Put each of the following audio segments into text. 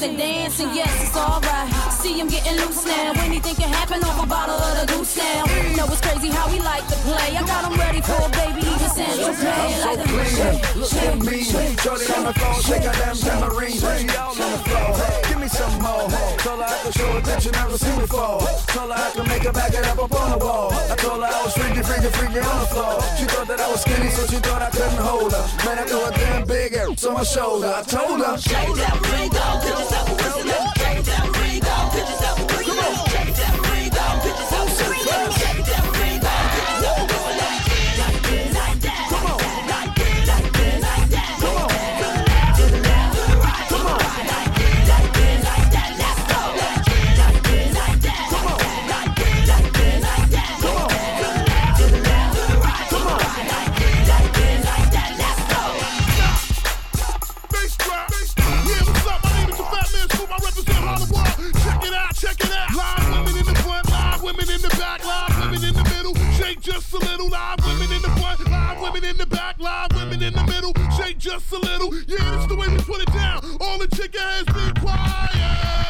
drugs and dancing, yes, it's alright. See him getting loose now. when Anything can happen off a bottle of the goose now. Know it's crazy how we like to play. I got him ready for a baby, he just sent to play. Like a Look at me, shorty on the floor, shake her damn tambourine. She on the floor, give me some more. Told her I could show her that you never seen before. Told her I could make her back it up on the wall. I told her I was freaky, freaky, freaky on the floor. She thought that I was skinny, so she thought I couldn't hold her. Man, I threw a damn big ass on my shoulder. I told her, shake that ring in the back, live women in the middle, shake just a little. Live women in the front, live women in the back, live women in the middle, shake just a little. Yeah, that's the way we put it down. All the chicken has been quiet.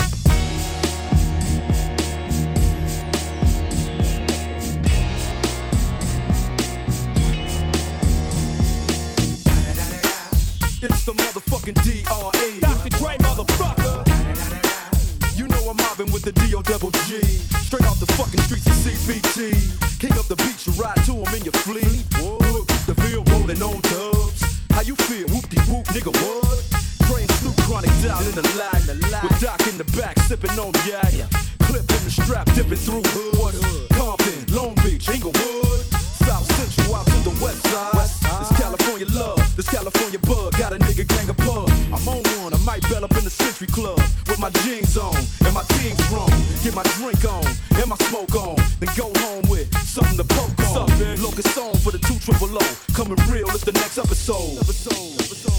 BT. King up the beach, ride to him in your fleet. Whoop, the field rolling on dubs. How you feel? Whoop de whoop, nigga, what? Train Snoop Chronic down in the lag. With Doc in the back, sipping on the yak. Clip in the strap, dipping through hood. Compton, Long Beach, Inglewood. South Central out to the west side. This California love, this California bug. Got a nigga gang of pub. I'm on one, I might bell up in the Century Club. With my jeans on, and my team's wrong. Get my drink on, and my smoke on. triple O. Coming real, it's the next episode. episode, episode.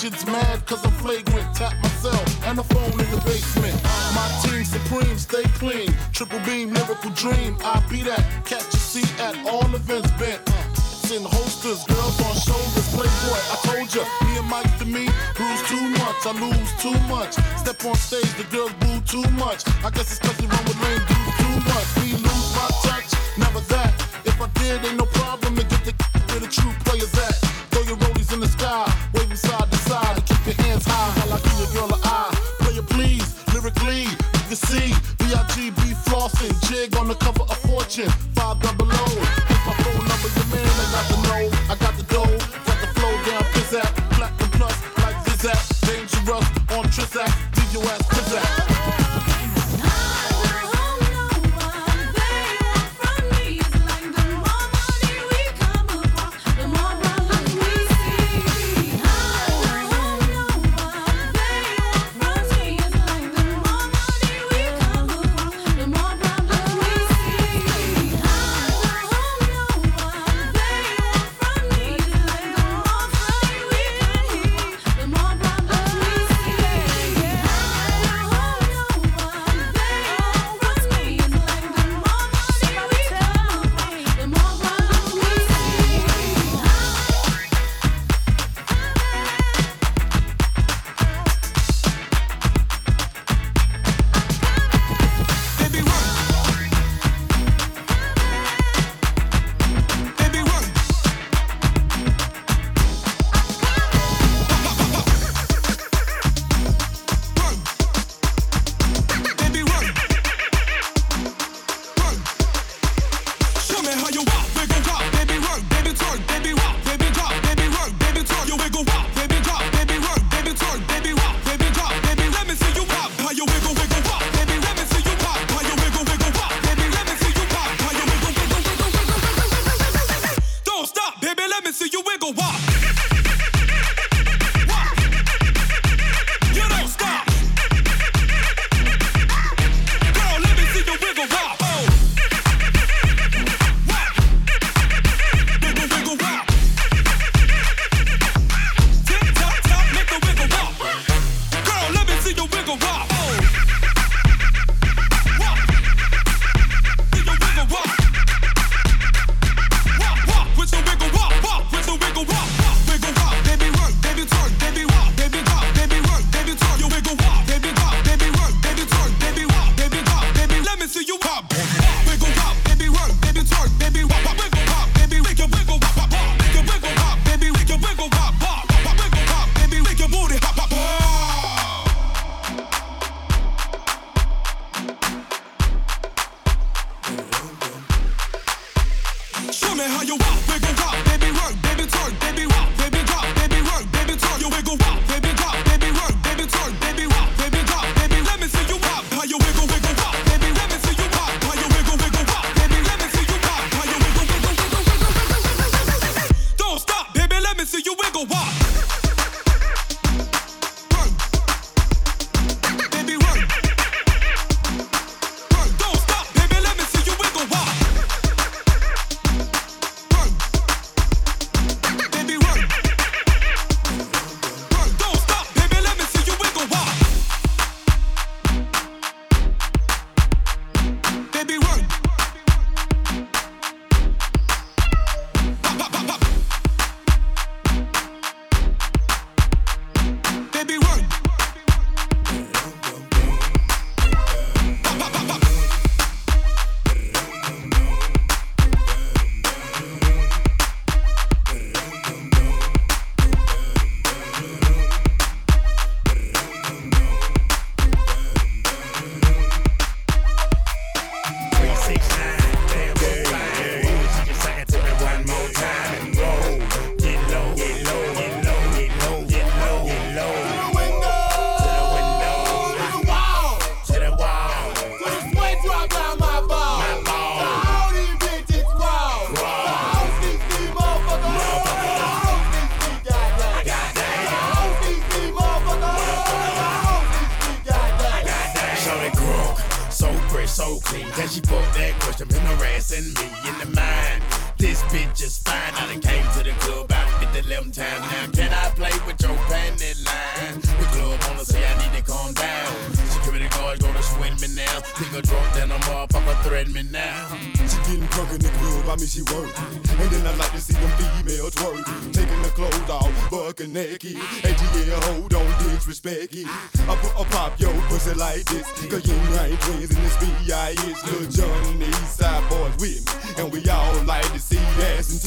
agents mad cause I'm flagrant. Tap myself and the phone in the basement. My team supreme, stay clean. Triple beam, miracle dream. I be that. Catch a seat at all events bent Send holsters, girls on shoulders, playboy. I told ya, me and Mike to me, lose too much, I lose too much. Step on stage, the girls boo too much. I guess it's we wrong with lame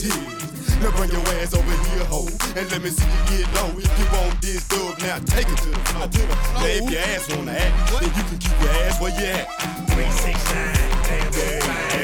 tears. Now bring your ass over here, ho, and let me see you get low. If You want this dub, now take it to the floor. Now if your ass wanna act, then you can keep your ass where you at. 369, damn, yeah.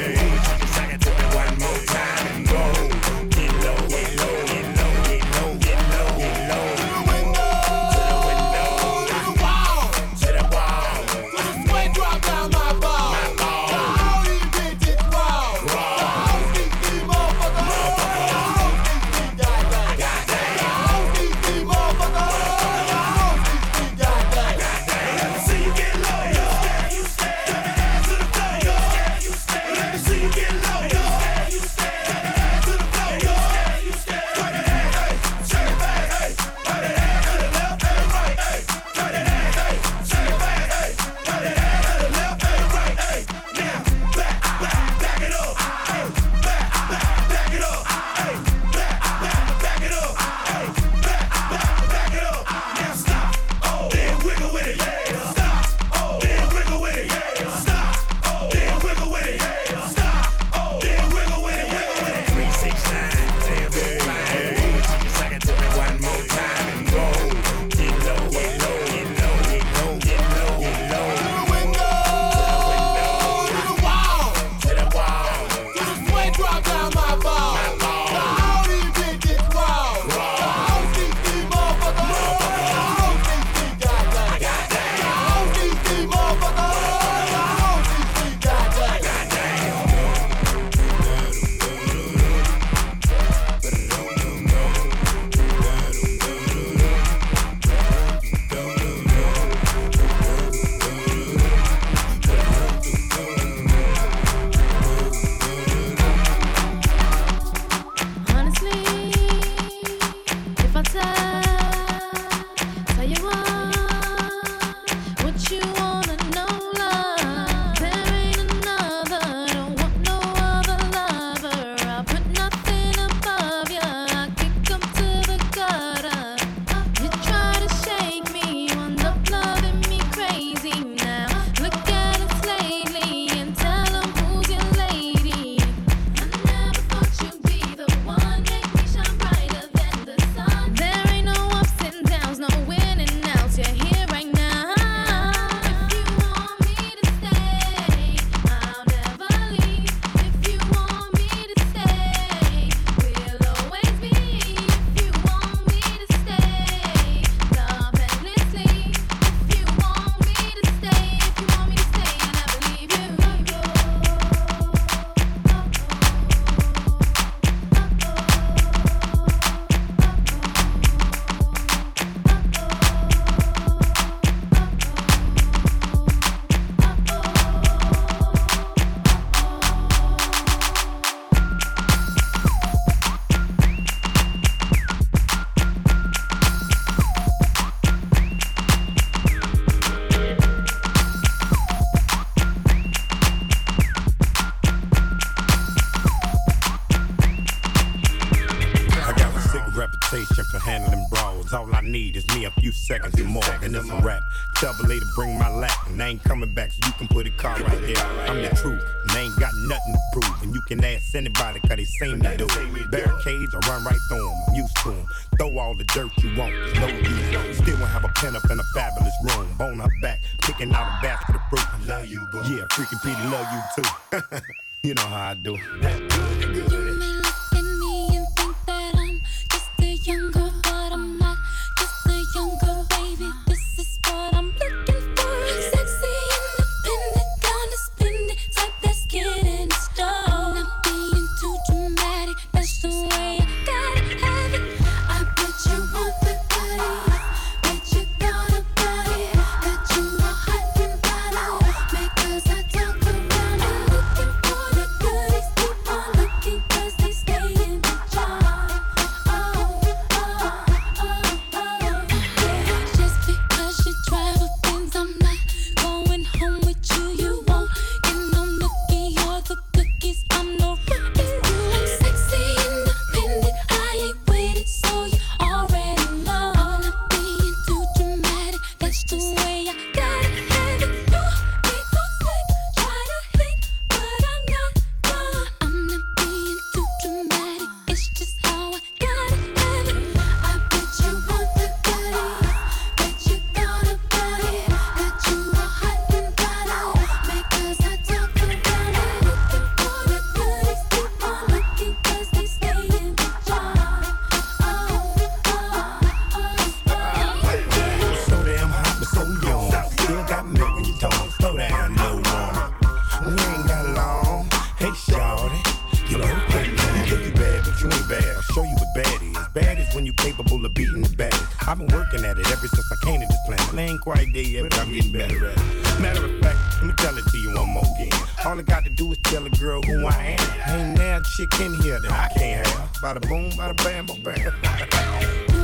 I run right through them. I'm used to them. Throw all the dirt you want, there's no use. Still won't have a pen up in a fabulous room. Bone her back, picking out a basket of fruit. I love you, boo. Yeah, freaking Petey, love you too. you know how I do. That good, good. do is tell a girl who I am. Ain't now chick in here that I can't have. Bada boom, bada bam, bada bam.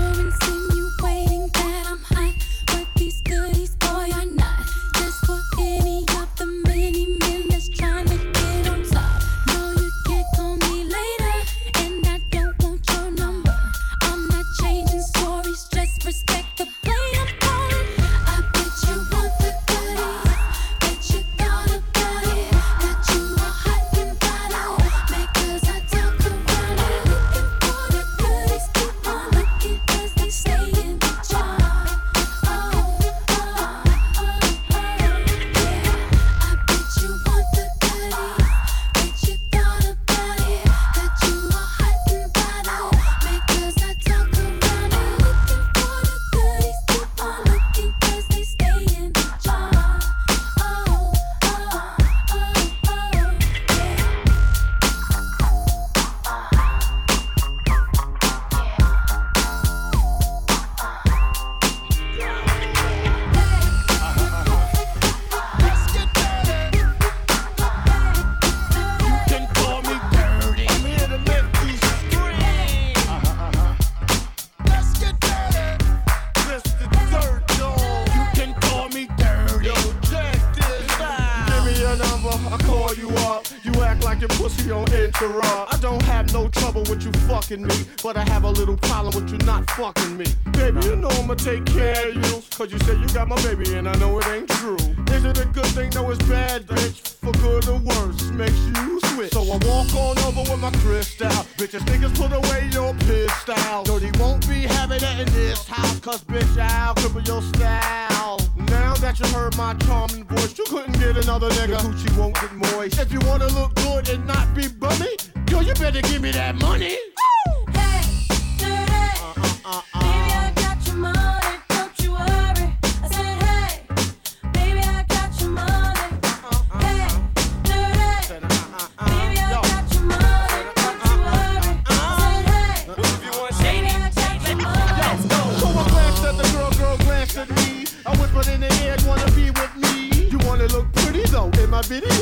Triple your style. Now that you heard my charming voice, you couldn't get another nigga. Your Gucci won't get moist. If you wanna look good and not be bummy, yo, you better give me that money.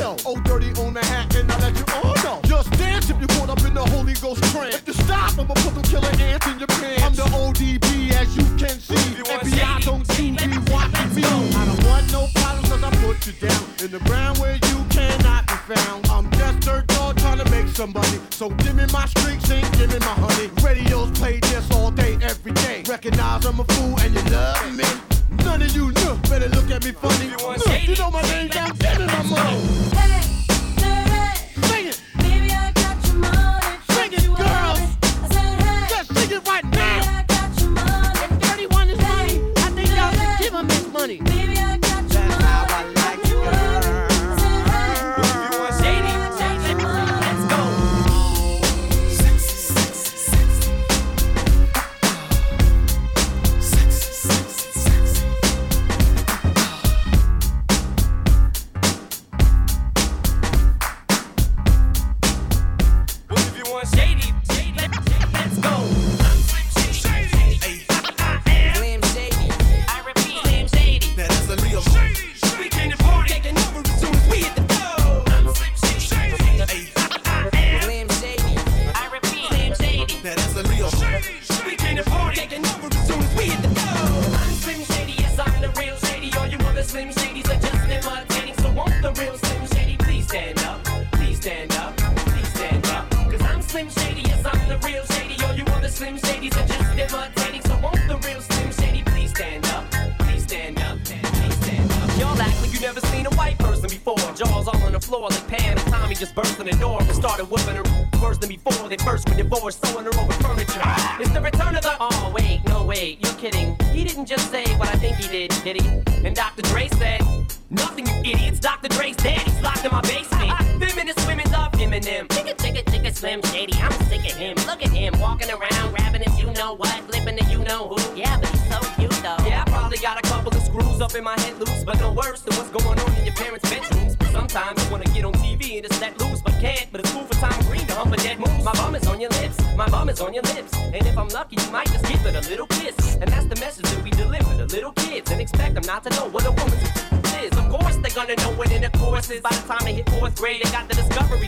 yo. Oh, dirty on the hat, and I let you all know. Just dance if you caught up in the Holy Ghost trance. If you stop, I'ma put them killer ants in your pants. I'm the ODB, as you can see. FBI don't see me watching me. I don't want no problems, cause I put you down in the ground where you cannot be found. I'm just dirt dog trying to make somebody. So give me my streaks forward, so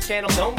Channel. Don't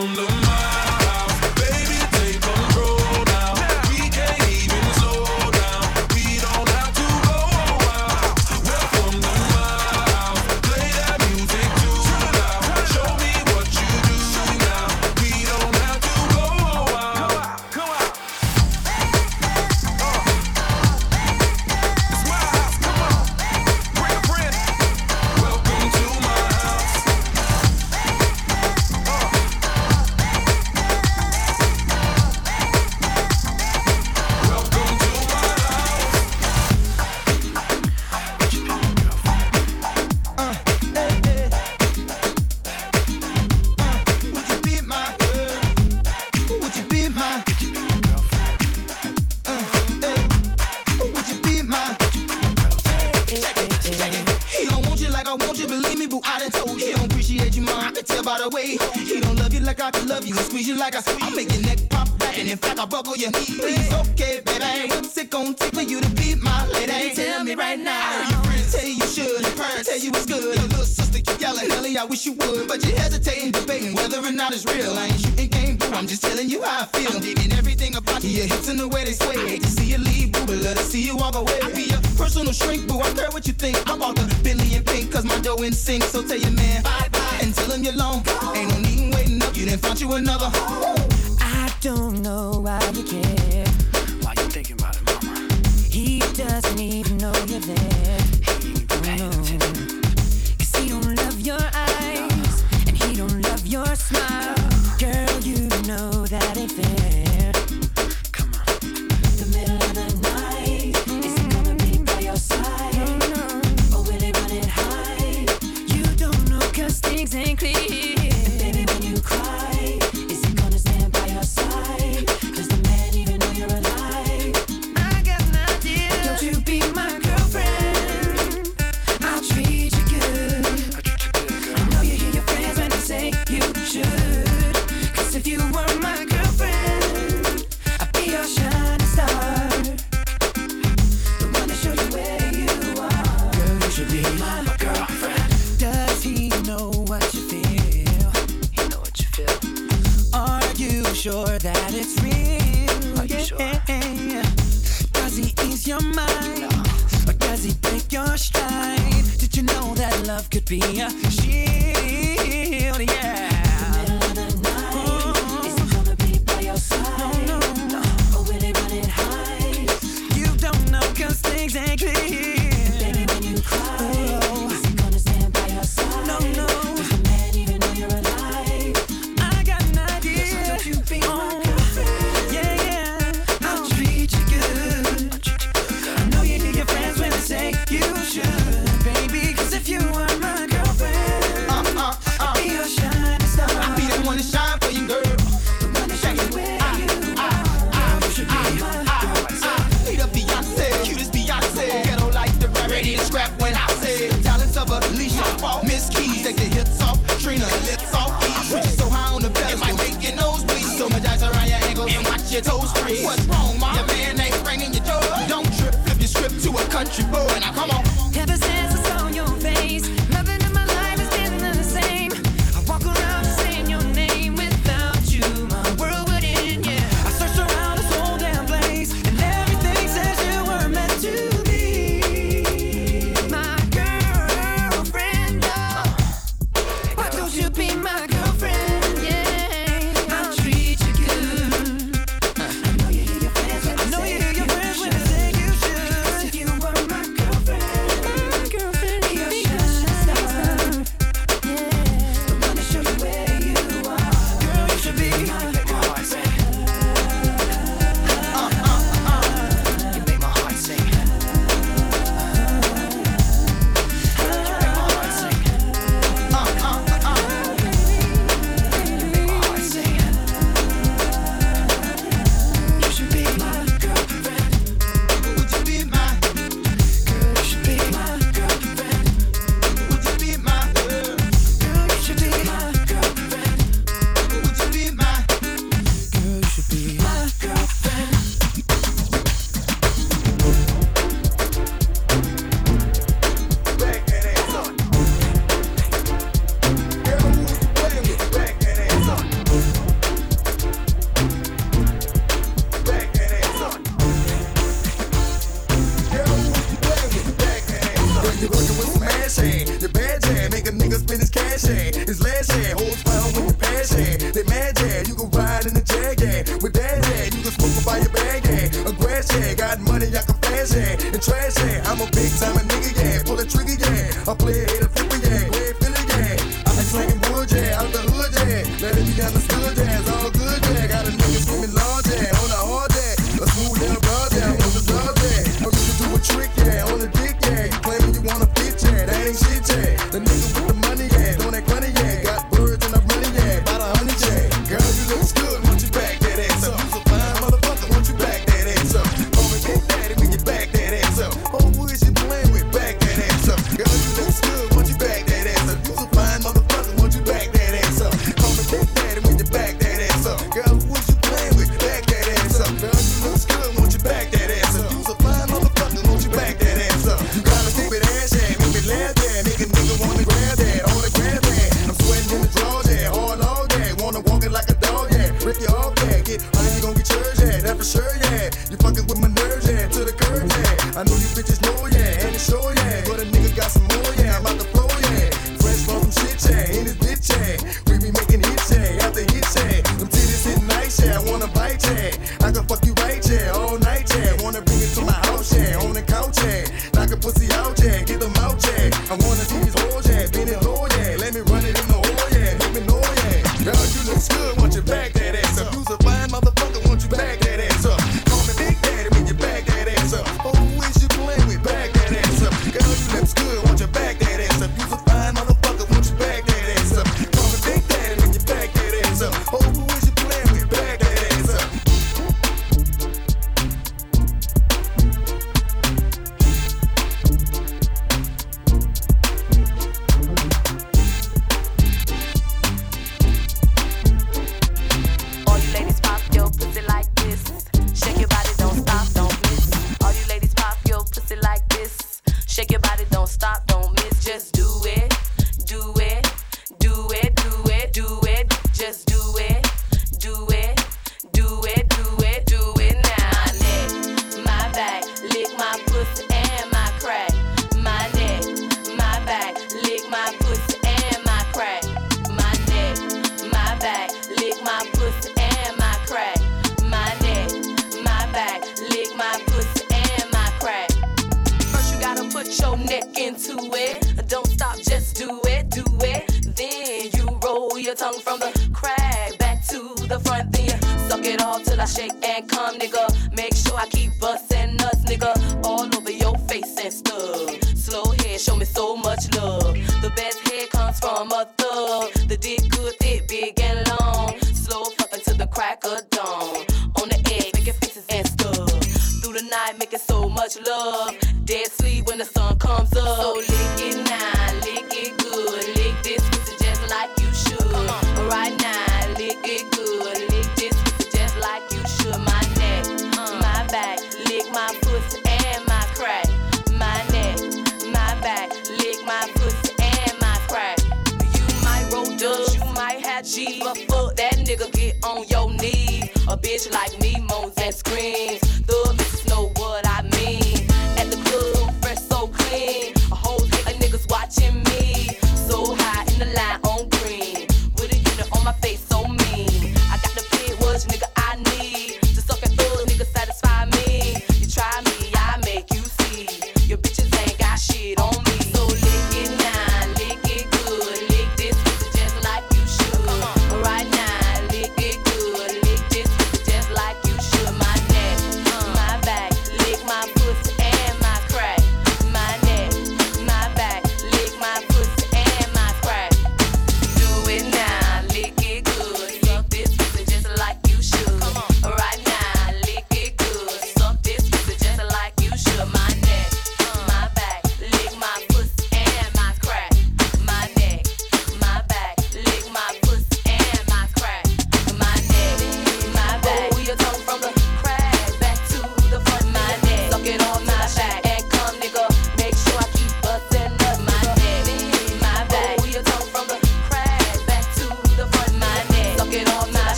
Welcome to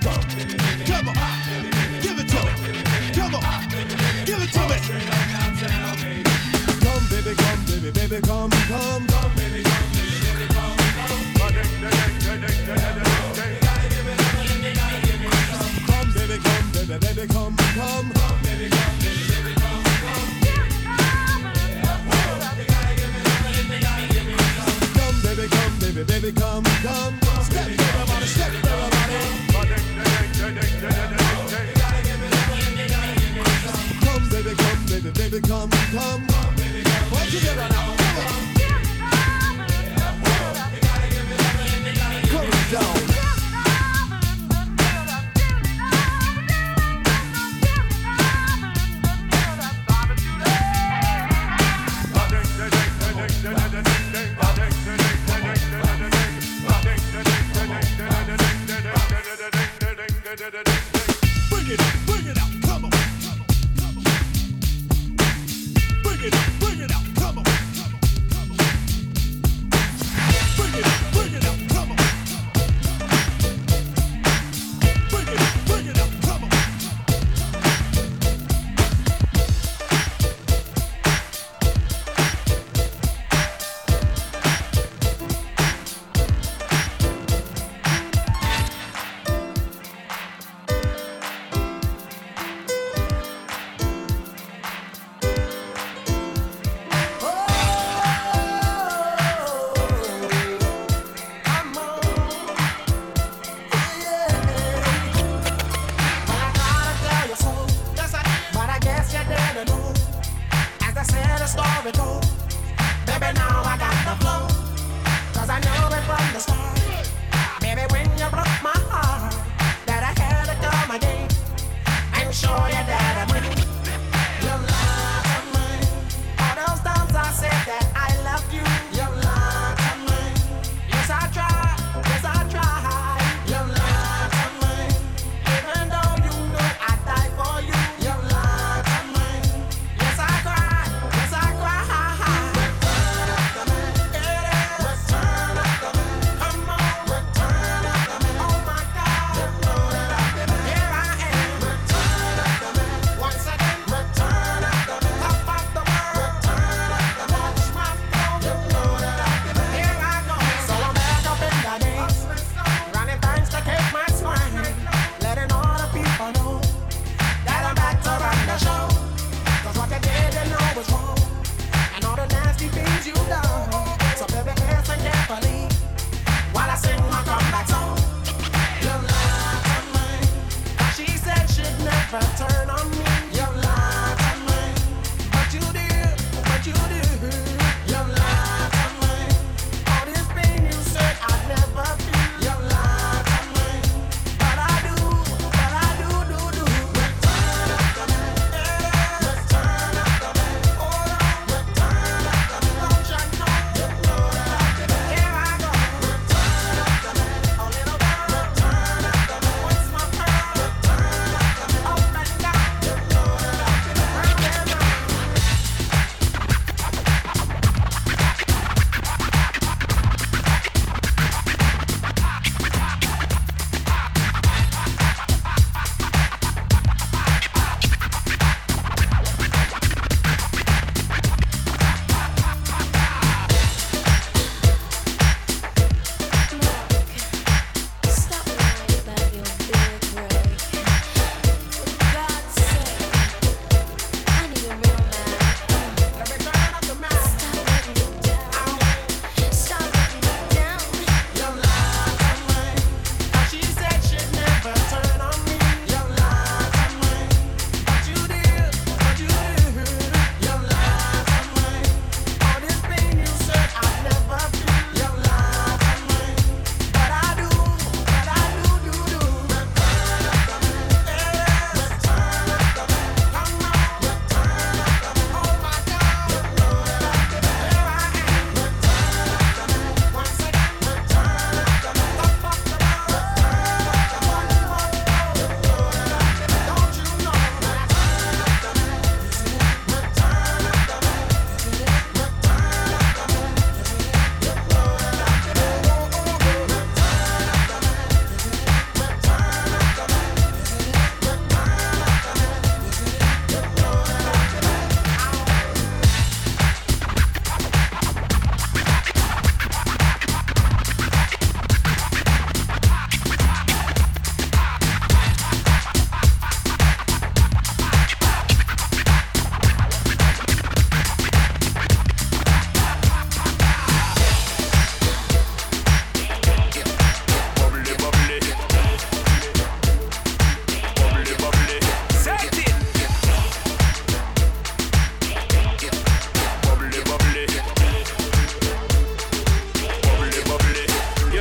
go. Come on, give it to me. Come on, give it to me. Come, baby, come, baby, baby, come. come. Where'd you get an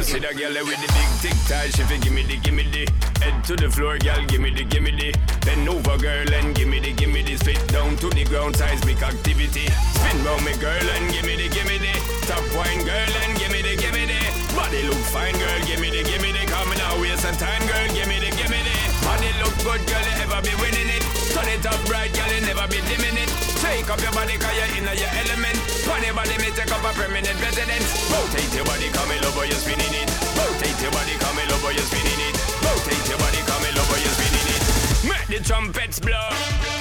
see that girl with the big tic tac. She fi gimme the, gimme the. Head to the floor, girl, gimme the, gimme the. Bend over, girl, and gimme the, gimme the. Spit down to the ground, seismic activity. Spin round me, girl, and gimme the, gimme the. Top wine, girl, and gimme the, gimme the. Body look fine, girl, gimme the, gimme the. Coming out, waste some time, girl, gimme the, gimme the. Body look good, girl, you ever be winning it. Turn it up bright, girl, you never be dimming it. Take up your body, cause you're in your element. Funny body, take up a permanent residence. Rotate your body, come in over, spinning it. Rotate your body, come in over, spinning it. Rotate your body, come in over, spinning it. Make the trumpets blow.